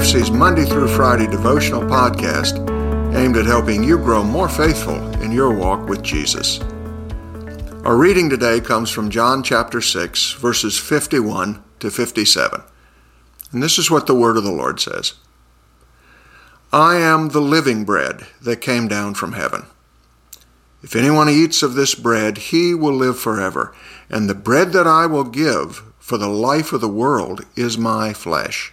EFC's Monday through Friday devotional podcast aimed at helping you grow more faithful in your walk with Jesus. Our reading today comes from John chapter 6, verses 51 to 57. And this is what the word of the Lord says I am the living bread that came down from heaven. If anyone eats of this bread, he will live forever, and the bread that I will give for the life of the world is my flesh.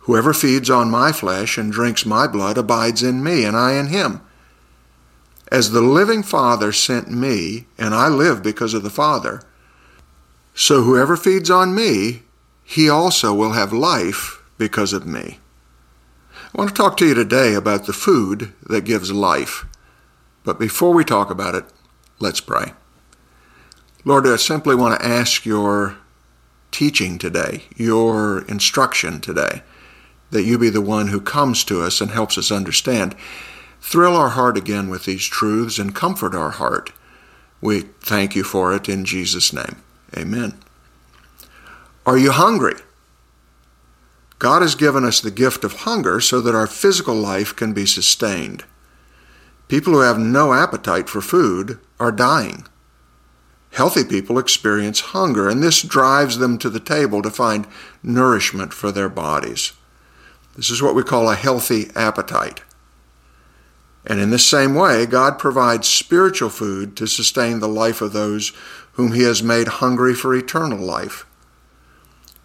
Whoever feeds on my flesh and drinks my blood abides in me, and I in him. As the living Father sent me, and I live because of the Father, so whoever feeds on me, he also will have life because of me. I want to talk to you today about the food that gives life. But before we talk about it, let's pray. Lord, I simply want to ask your teaching today, your instruction today, that you be the one who comes to us and helps us understand. Thrill our heart again with these truths and comfort our heart. We thank you for it in Jesus' name. Amen. Are you hungry? God has given us the gift of hunger so that our physical life can be sustained. People who have no appetite for food are dying. Healthy people experience hunger, and this drives them to the table to find nourishment for their bodies. This is what we call a healthy appetite. And in this same way, God provides spiritual food to sustain the life of those whom He has made hungry for eternal life.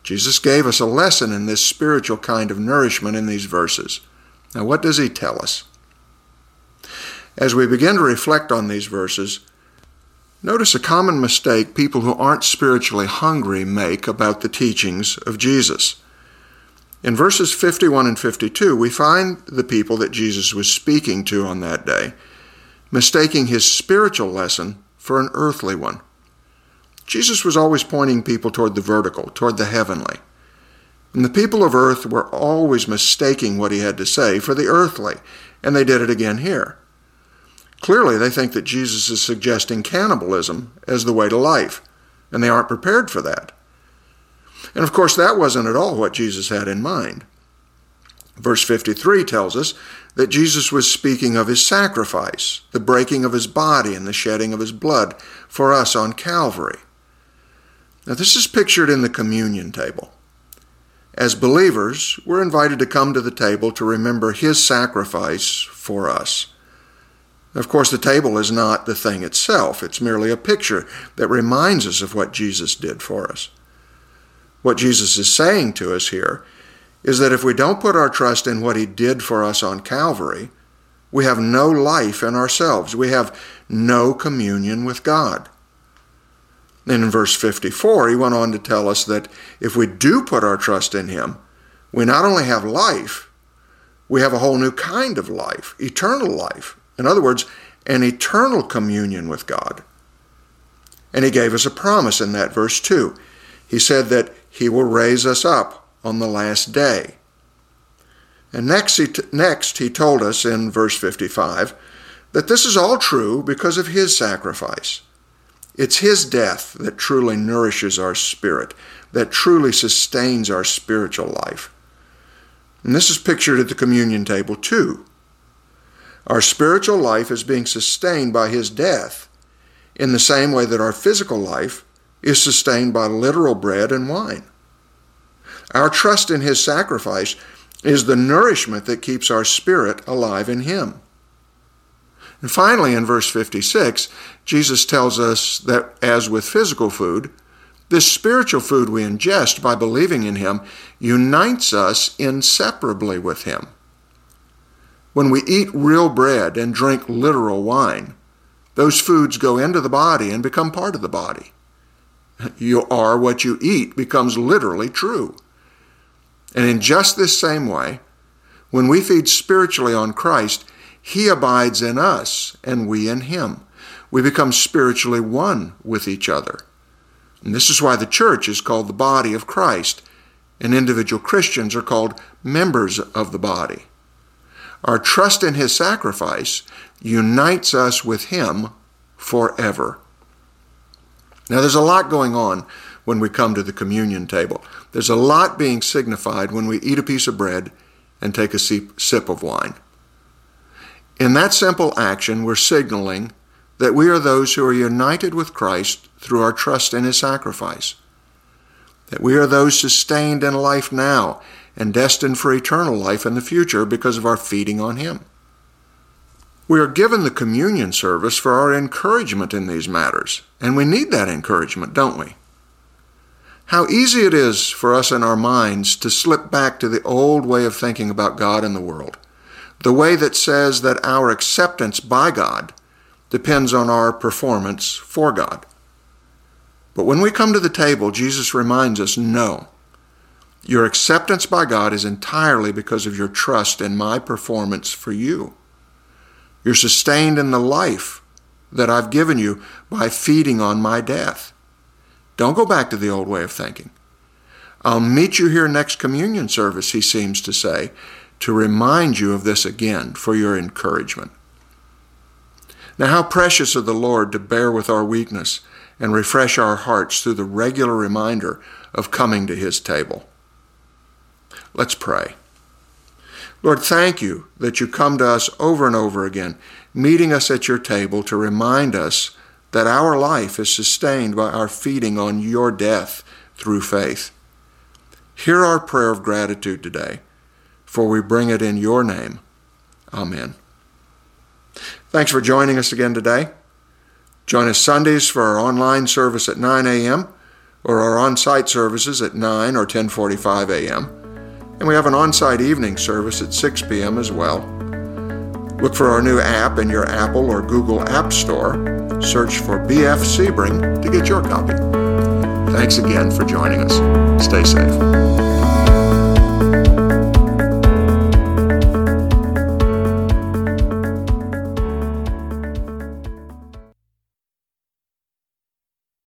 Jesus gave us a lesson in this spiritual kind of nourishment in these verses. Now, what does He tell us? As we begin to reflect on these verses, Notice a common mistake people who aren't spiritually hungry make about the teachings of Jesus. In verses 51 and 52, we find the people that Jesus was speaking to on that day mistaking his spiritual lesson for an earthly one. Jesus was always pointing people toward the vertical, toward the heavenly. And the people of earth were always mistaking what he had to say for the earthly, and they did it again here. Clearly, they think that Jesus is suggesting cannibalism as the way to life, and they aren't prepared for that. And of course, that wasn't at all what Jesus had in mind. Verse 53 tells us that Jesus was speaking of his sacrifice, the breaking of his body and the shedding of his blood for us on Calvary. Now, this is pictured in the communion table. As believers, we're invited to come to the table to remember his sacrifice for us. Of course, the table is not the thing itself, it's merely a picture that reminds us of what Jesus did for us. What Jesus is saying to us here is that if we don't put our trust in what he did for us on Calvary, we have no life in ourselves. We have no communion with God. Then in verse 54, he went on to tell us that if we do put our trust in him, we not only have life, we have a whole new kind of life, eternal life. In other words, an eternal communion with God. And he gave us a promise in that verse too. He said that he will raise us up on the last day. And next he, t- next, he told us in verse 55 that this is all true because of his sacrifice. It's his death that truly nourishes our spirit, that truly sustains our spiritual life. And this is pictured at the communion table too. Our spiritual life is being sustained by his death in the same way that our physical life is sustained by literal bread and wine. Our trust in his sacrifice is the nourishment that keeps our spirit alive in him. And finally, in verse 56, Jesus tells us that as with physical food, this spiritual food we ingest by believing in him unites us inseparably with him. When we eat real bread and drink literal wine, those foods go into the body and become part of the body. You are what you eat becomes literally true. And in just this same way, when we feed spiritually on Christ, He abides in us and we in Him. We become spiritually one with each other. And this is why the church is called the body of Christ, and individual Christians are called members of the body. Our trust in His sacrifice unites us with Him forever. Now, there's a lot going on when we come to the communion table. There's a lot being signified when we eat a piece of bread and take a sip of wine. In that simple action, we're signaling that we are those who are united with Christ through our trust in his sacrifice, that we are those sustained in life now and destined for eternal life in the future because of our feeding on him. We are given the communion service for our encouragement in these matters, and we need that encouragement, don't we? How easy it is for us in our minds to slip back to the old way of thinking about God and the world, the way that says that our acceptance by God depends on our performance for God. But when we come to the table, Jesus reminds us no, your acceptance by God is entirely because of your trust in my performance for you. You're sustained in the life that I've given you by feeding on my death. Don't go back to the old way of thinking. I'll meet you here next communion service, he seems to say, to remind you of this again for your encouragement. Now, how precious of the Lord to bear with our weakness and refresh our hearts through the regular reminder of coming to his table. Let's pray. Lord, thank you that you come to us over and over again, meeting us at your table to remind us that our life is sustained by our feeding on your death through faith. Hear our prayer of gratitude today, for we bring it in your name. Amen. Thanks for joining us again today. Join us Sundays for our online service at 9 a.m. or our on-site services at 9 or 10:45 a.m. And we have an on-site evening service at 6 p.m. as well. Look for our new app in your Apple or Google App Store. Search for BF Sebring to get your copy. Thanks again for joining us. Stay safe.